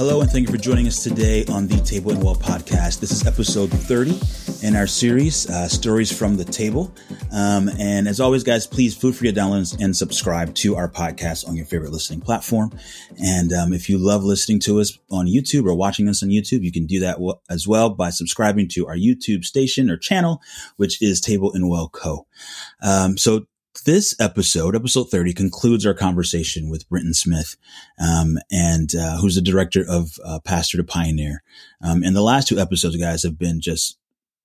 Hello, and thank you for joining us today on the Table and Well podcast. This is episode 30 in our series, uh, Stories from the Table. Um, and as always, guys, please feel free to download and subscribe to our podcast on your favorite listening platform. And um, if you love listening to us on YouTube or watching us on YouTube, you can do that w- as well by subscribing to our YouTube station or channel, which is Table and Well Co. Um, so this episode, episode 30, concludes our conversation with Britton Smith, um, and uh, who's the director of uh, Pastor to Pioneer. Um, and the last two episodes, guys, have been just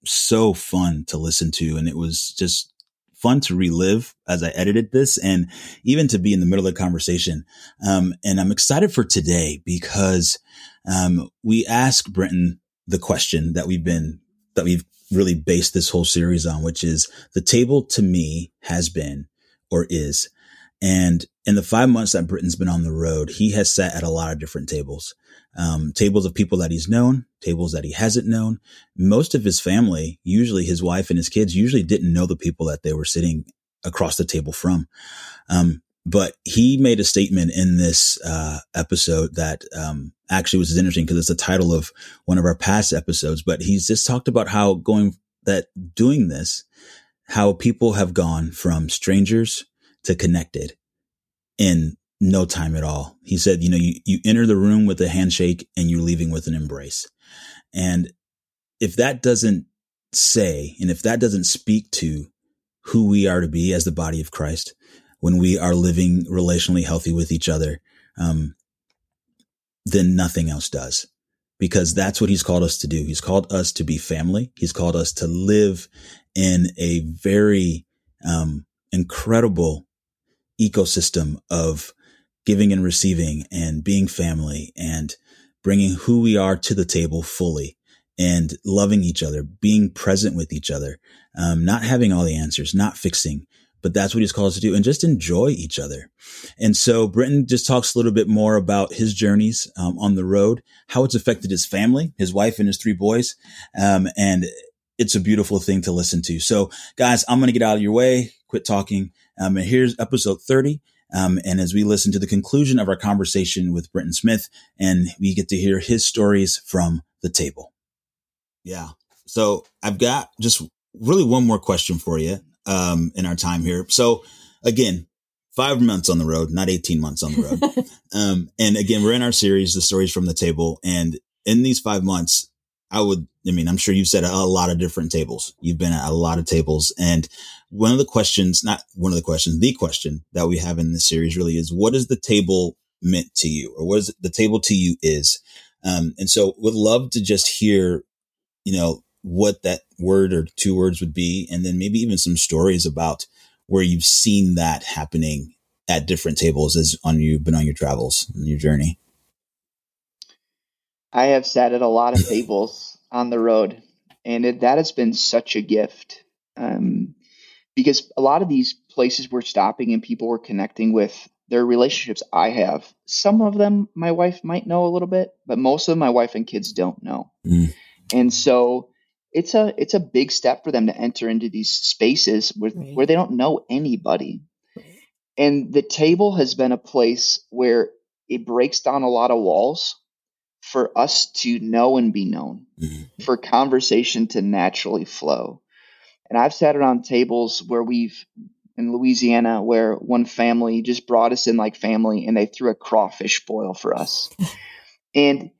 so fun to listen to, and it was just fun to relive as I edited this, and even to be in the middle of the conversation. Um, and I'm excited for today because um, we asked Britton the question that we've been that we've really based this whole series on, which is the table to me has been or is. And in the five months that Britton's been on the road, he has sat at a lot of different tables, um, tables of people that he's known, tables that he hasn't known. Most of his family, usually his wife and his kids, usually didn't know the people that they were sitting across the table from. Um, but he made a statement in this uh, episode that um, actually was interesting because it's the title of one of our past episodes. But he's just talked about how going that doing this, how people have gone from strangers to connected in no time at all. He said, you know, you, you enter the room with a handshake and you're leaving with an embrace. And if that doesn't say, and if that doesn't speak to who we are to be as the body of Christ, when we are living relationally healthy with each other, um, then nothing else does. Because that's what he's called us to do. He's called us to be family. He's called us to live in a very um, incredible ecosystem of giving and receiving and being family and bringing who we are to the table fully and loving each other, being present with each other, um, not having all the answers, not fixing, but that's what he's called to do and just enjoy each other. And so Britton just talks a little bit more about his journeys um, on the road, how it's affected his family, his wife and his three boys. Um, and it's a beautiful thing to listen to. So guys, I'm going to get out of your way, quit talking. Um, and here's episode 30. Um, and as we listen to the conclusion of our conversation with Britton Smith, and we get to hear his stories from the table. Yeah. So I've got just really one more question for you um, in our time here. So again, five months on the road, not 18 months on the road. um, and again, we're in our series, the stories from the table. And in these five months, I would, I mean, I'm sure you've said a lot of different tables. You've been at a lot of tables. And one of the questions, not one of the questions, the question that we have in this series really is what is the table meant to you or what is the table to you is? Um, and so would love to just hear, you know, what that word or two words would be, and then maybe even some stories about where you've seen that happening at different tables as on you've been on your travels and your journey. I have sat at a lot of tables on the road, and it, that has been such a gift. Um, because a lot of these places we're stopping and people we're connecting with, their relationships I have. Some of them my wife might know a little bit, but most of them my wife and kids don't know. Mm. And so it's a it's a big step for them to enter into these spaces where, right. where they don't know anybody. Right. And the table has been a place where it breaks down a lot of walls for us to know and be known, mm-hmm. for conversation to naturally flow. And I've sat around tables where we've in Louisiana where one family just brought us in like family and they threw a crawfish boil for us. and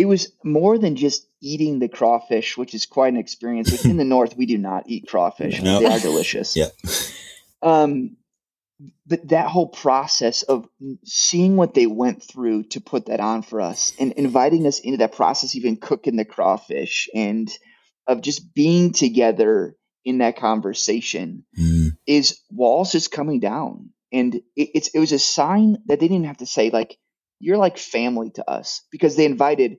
it was more than just eating the crawfish, which is quite an experience. in the north, we do not eat crawfish; no. they are delicious. Yeah. Um, but that whole process of seeing what they went through to put that on for us, and inviting us into that process, even cooking the crawfish, and of just being together in that conversation, mm. is walls is coming down, and it, it's it was a sign that they didn't have to say like you're like family to us because they invited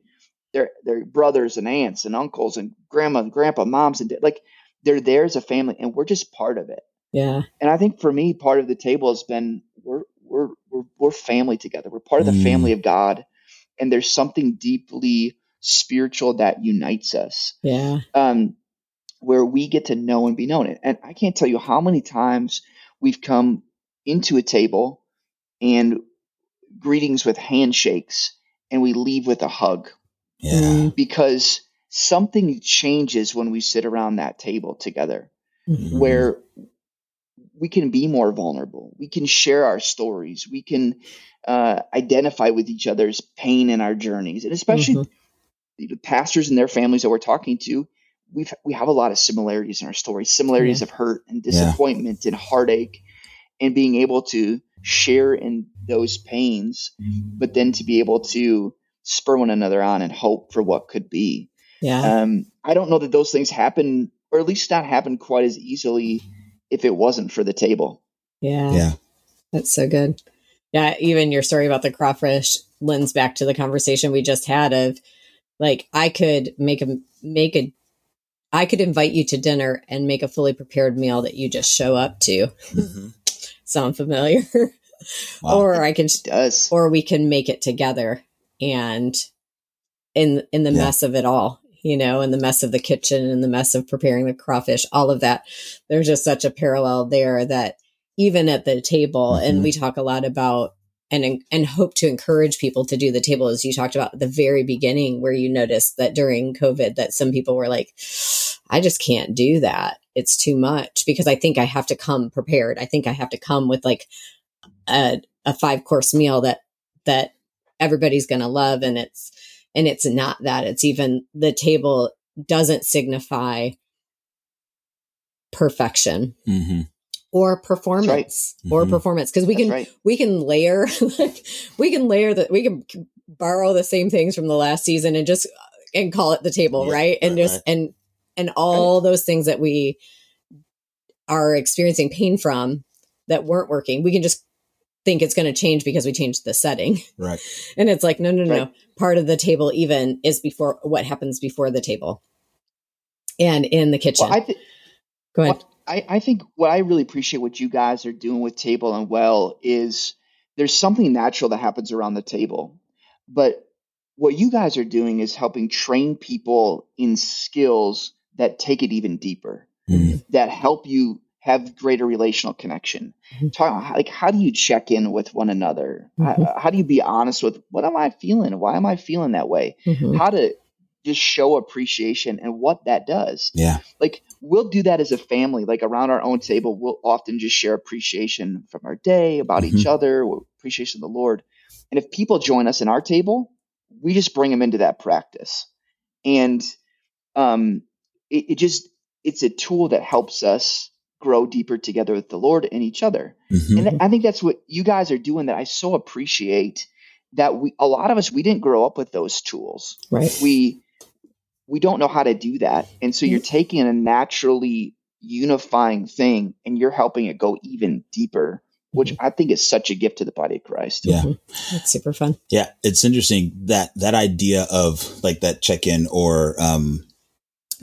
their their brothers and aunts and uncles and grandma and grandpa, moms and dad. like they're there as a family, and we're just part of it. Yeah. And I think for me, part of the table has been we're we're we're, we're family together. We're part of the Mm. family of God, and there's something deeply spiritual that unites us Yeah. um, where we get to know and be known. And I can't tell you how many times we've come into a table and greetings with handshakes, and we leave with a hug Yeah. Mm, because something changes when we sit around that table together, mhm. where we can be more vulnerable. We can share our stories. We can uh, identify with each other's pain in our journeys, and especially Mhm. the pastors and their families that we're talking to, we've we have a lot of similarities in our stories, similarities of hurt and Yeah. disappointment and heartache, and being able to share in those pains, but then to be able to spur one another on and hope for what could be. Yeah. Um, I don't know that those things happen, or at least not happen quite as easily if it wasn't for the table. Yeah. Yeah. That's so good. Yeah, even your story about the crawfish lends back to the conversation we just had of like I could make a make a I could invite you to dinner and make a fully prepared meal that you just show up to. Mhm. Sound familiar? Wow. or I can does. or we can make it together and in in the Yeah. mess of it all you know in the mess of the kitchen and the mess of preparing the crawfish all of that there's just such a parallel there that even at the table Mhm. and we talk a lot about and and hope to encourage people to do the table as you talked about at the very beginning where you noticed that during covid that some people were like i just can't do that it's too much because i think i have to come prepared i think i have to come with like a, a five course meal that that everybody's going to love and it's and it's not that it's even the table doesn't signify perfection Mhm. or performance or Mhm. performance because we That's can right. we can layer like we can layer that we can borrow the same things from the last season and just and call it the table Yeah, right and right, just right. and and all those things that we are experiencing pain from that weren't working we can just think it's going to change because we changed the setting Right. and it's like no no no Right. no part of the table even is before what happens before the table and in the kitchen Well, I think. go ahead Well, I, I think what I really appreciate what you guys are doing with Table and Well is there's something natural that happens around the table. But what you guys are doing is helping train people in skills that take it even deeper, Mhm. that help you have greater relational connection. Mhm. Talk, like, how do you check in with one another? Mhm. How, how do you be honest with what am I feeling? Why am I feeling that way? Mhm. How to just show appreciation and what that does Yeah. like we'll do that as a family like around our own table we'll often just share appreciation from our day about each Mhm. other appreciation of the lord and if people join us in our table we just bring them into that practice and um it, it just it's a tool that helps us grow deeper together with the lord and each other. Mhm. and i think that's what you guys are doing that i so appreciate that we a lot of us we didn't grow up with those tools. Right. We we don't know how to do that. And so you're taking a naturally unifying thing and you're helping it go even deeper which i think is such a gift to the body of christ. Yeah. that's super fun. Yeah, it's interesting that that idea of like that check in or um,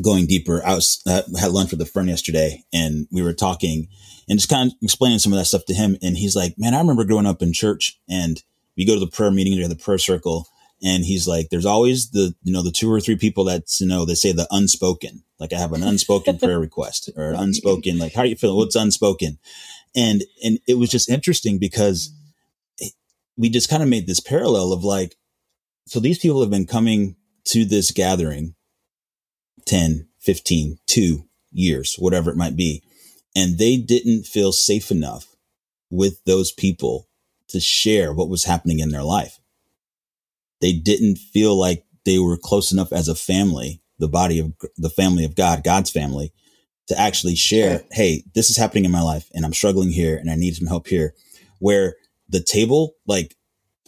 going deeper. I was uh, had lunch with a friend yesterday, and we were talking and just kind of explaining some of that stuff to him. And he's like, "Man, I remember growing up in church, and we go to the prayer meeting or the prayer circle, and he's like, there's always the you know the two or three people that's you know they say the unspoken. Like I have an unspoken prayer request or an unspoken like how do you feel? What's unspoken? And and it was just interesting because we just kind of made this parallel of like, so these people have been coming to this gathering 10, 15, two years, whatever it might be. And they didn't feel safe enough with those people to share what was happening in their life. They didn't feel like they were close enough as a family, the body of the family of God, God's family, to actually share, hey, this is happening in my life and I'm struggling here and I need some help here. Where the table like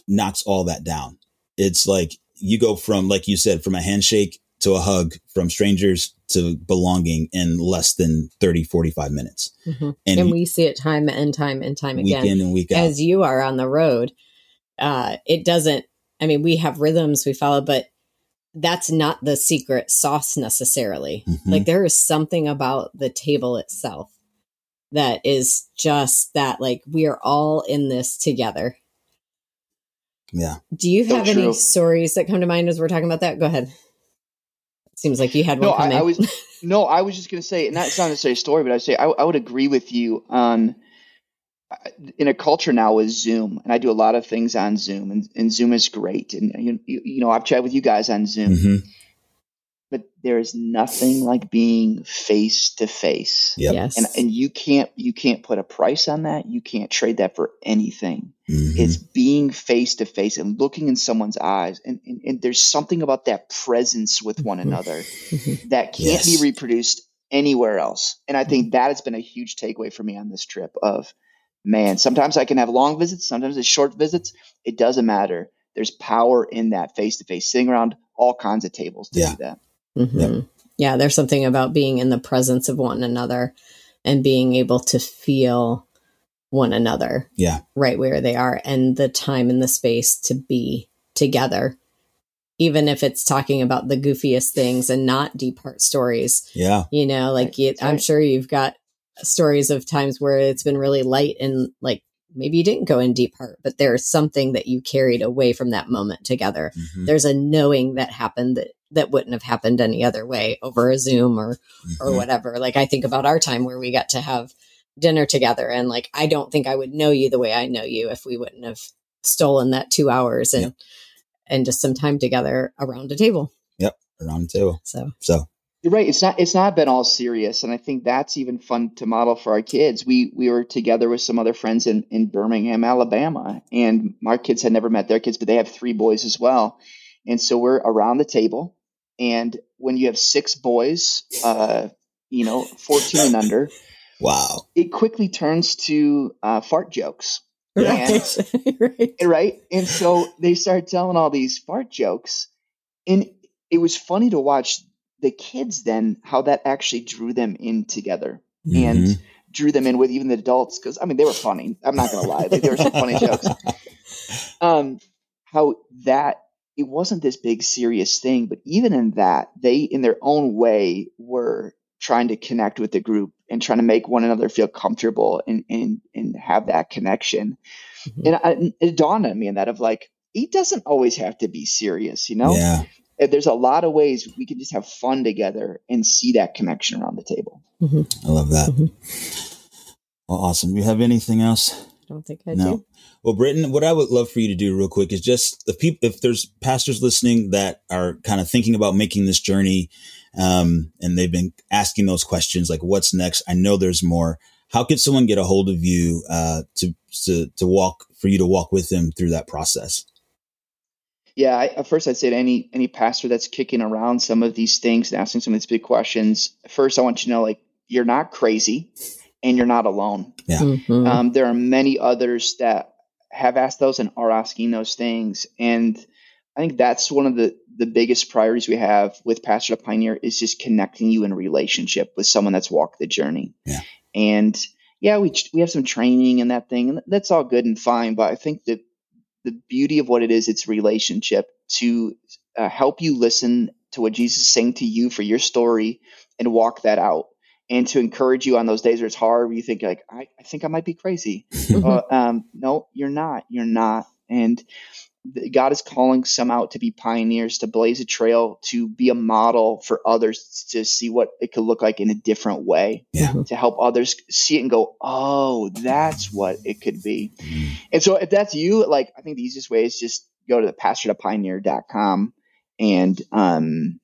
knocks all that down. It's like you go from, like you said, from a handshake to a hug, from strangers to belonging in less than 30, 45 minutes. Mhm. And, and we see it time and time and time week again in and week out. as you are on the road uh it doesn't i mean we have rhythms we follow but that's not the secret sauce necessarily. Mhm. Like there is something about the table itself that is just that like we are all in this together. Yeah. Do you So have any true. stories that come to mind as we're talking about that? Go ahead. Seems like you had one No, I, coming. I was no, I was just going to say, and that's not necessarily a story, but I'd say I, I would agree with you on in a culture now with Zoom, and I do a lot of things on Zoom, and, and Zoom is great, and you, you, you know I've chatted with you guys on Zoom, hmm but there is nothing like being face to face, Yes. and and you can't you can't put a price on that, you can't trade that for anything. Mhm. It's being face to face and looking in someone's eyes, and, and and there's something about that presence with one Mhm. another Mhm. that can't Yes. be reproduced anywhere else. And I think that has been a huge takeaway for me on this trip of man, sometimes I can have long visits, sometimes it's short visits. It doesn't matter. There's power in that face to face, sitting around all kinds of tables to Yeah. do that. Mhm. Yeah, there's something about being in the presence of one another and being able to feel one another Yeah. right where they are and the time and the space to be together. Even if it's talking about the goofiest things and not deep heart stories, Yeah. you know, like Right, you, I'm right. sure you've got stories of times where it's been really light and like maybe you didn't go in deep heart, but there's something that you carried away from that moment together Mhm. there's a knowing that happened that that wouldn't have happened any other way over a zoom or or Mhm. whatever like i think about our time where we got to have dinner together and like i don't think i would know you the way i know you if we wouldn't have stolen that two hours and Yep. and just some time together around a table Yep, Around the table. so So You're right. It's not. It's not been all serious, and I think that's even fun to model for our kids. We we were together with some other friends in in Birmingham, Alabama, and our kids had never met their kids, but they have three boys as well, and so we're around the table, and when you have six boys, uh, you know, fourteen and under, wow. it quickly turns to uh, fart jokes, right right right? And so they started telling all these fart jokes, and it was funny to watch the kids then how that actually drew them in together Mhm. and drew them in with even the adults because I mean they were funny. I'm not gonna lie, like, they were some funny jokes. Um, how that it wasn't this big serious thing, but even in that, they in their own way were trying to connect with the group and trying to make one another feel comfortable and and and have that connection. Mhm. And I, it dawned on me in that of like it doesn't always have to be serious, you know. Yeah. Uh, There's a lot of ways we can just have fun together and see that connection around the table. Mhm. I love that. Mhm. Well, awesome. You have anything else? i don't think i No. do Well, Britton, what I would love for you to do real quick is just if people, if there's pastors listening that are kind of thinking about making this journey, um, and they've been asking those questions like, "What's next?" I know there's more. How could someone get a hold of you uh, to to to walk for you to walk with them through that process? Yeah, I, at first I'd say to any any pastor that's kicking around some of these things and asking some of these big questions. First, I want you to know like you're not crazy, and you're not alone. Yeah. Mhm. Um, there are many others that have asked those and are asking those things, and I think that's one of the the biggest priorities we have with Pastor to Pioneer is just connecting you in relationship with someone that's walked the journey. Yeah. And yeah, we we have some training and that thing, and that's all good and fine. But I think that the beauty of what it is, it's relationship to uh, help you listen to what Jesus is saying to you for your story and walk that out. And to encourage you on those days where it's hard, where you think like, I, I think I might be crazy. Uh, um, no, you're not. You're not. And God is calling some out to be pioneers, to blaze a trail, to be a model for others to see what it could look like in a different way, Yeah. to help others see it and go, oh, that's what it could be. And so if that's you, like I think the easiest way is just go to the pastortopioneer.com and um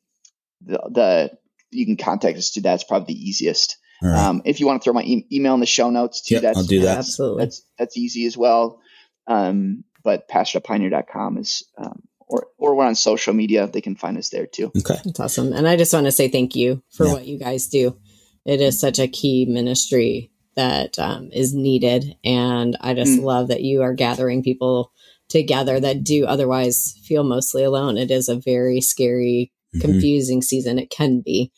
the, the you can contact us through that. It's probably the easiest. All right. Um, if you want to throw my e- email in the show notes too, Yep, that's I'll do that. that's- Absolutely. That's that's easy as well. Um, but pastortopioneer.com is um, or or we're on social media. They can find us there too. okay. That's awesome. And I just want to say thank you for Yeah. what you guys do. It is such a key ministry that um, is needed. And I just Mm. love that you are gathering people together that do otherwise feel mostly alone. It is a very scary, Mhm. confusing season. It can be.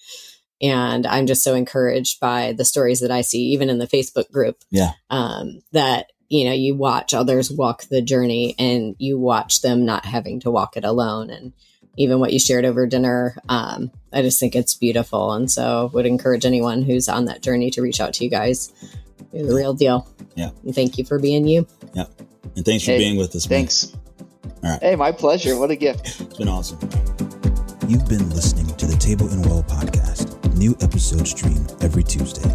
And I'm just so encouraged by the stories that I see, even in the Facebook group. Yeah. Um, that, you know, you watch others walk the journey and you watch them not having to walk it alone. And even what you shared over dinner. Um, I just think it's beautiful. And so would encourage anyone who's on that journey to reach out to you guys. You're the real deal. Yeah. And thank you for being you. Yeah. And thanks for Hey, being with us. man. Thanks. All right. Hey, my pleasure. What a gift. It's been awesome. You've been listening to the Table and Well podcast. New episodes stream every Tuesday.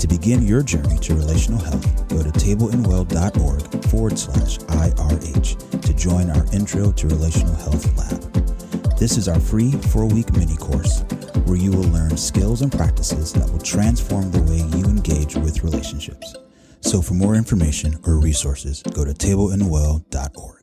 To begin your journey to relational health, go to tableandwell.org forward slash IRH to join our Intro to Relational Health Lab. This is our free four week mini course where you will learn skills and practices that will transform the way you engage with relationships. So, for more information or resources, go to tableandwell.org.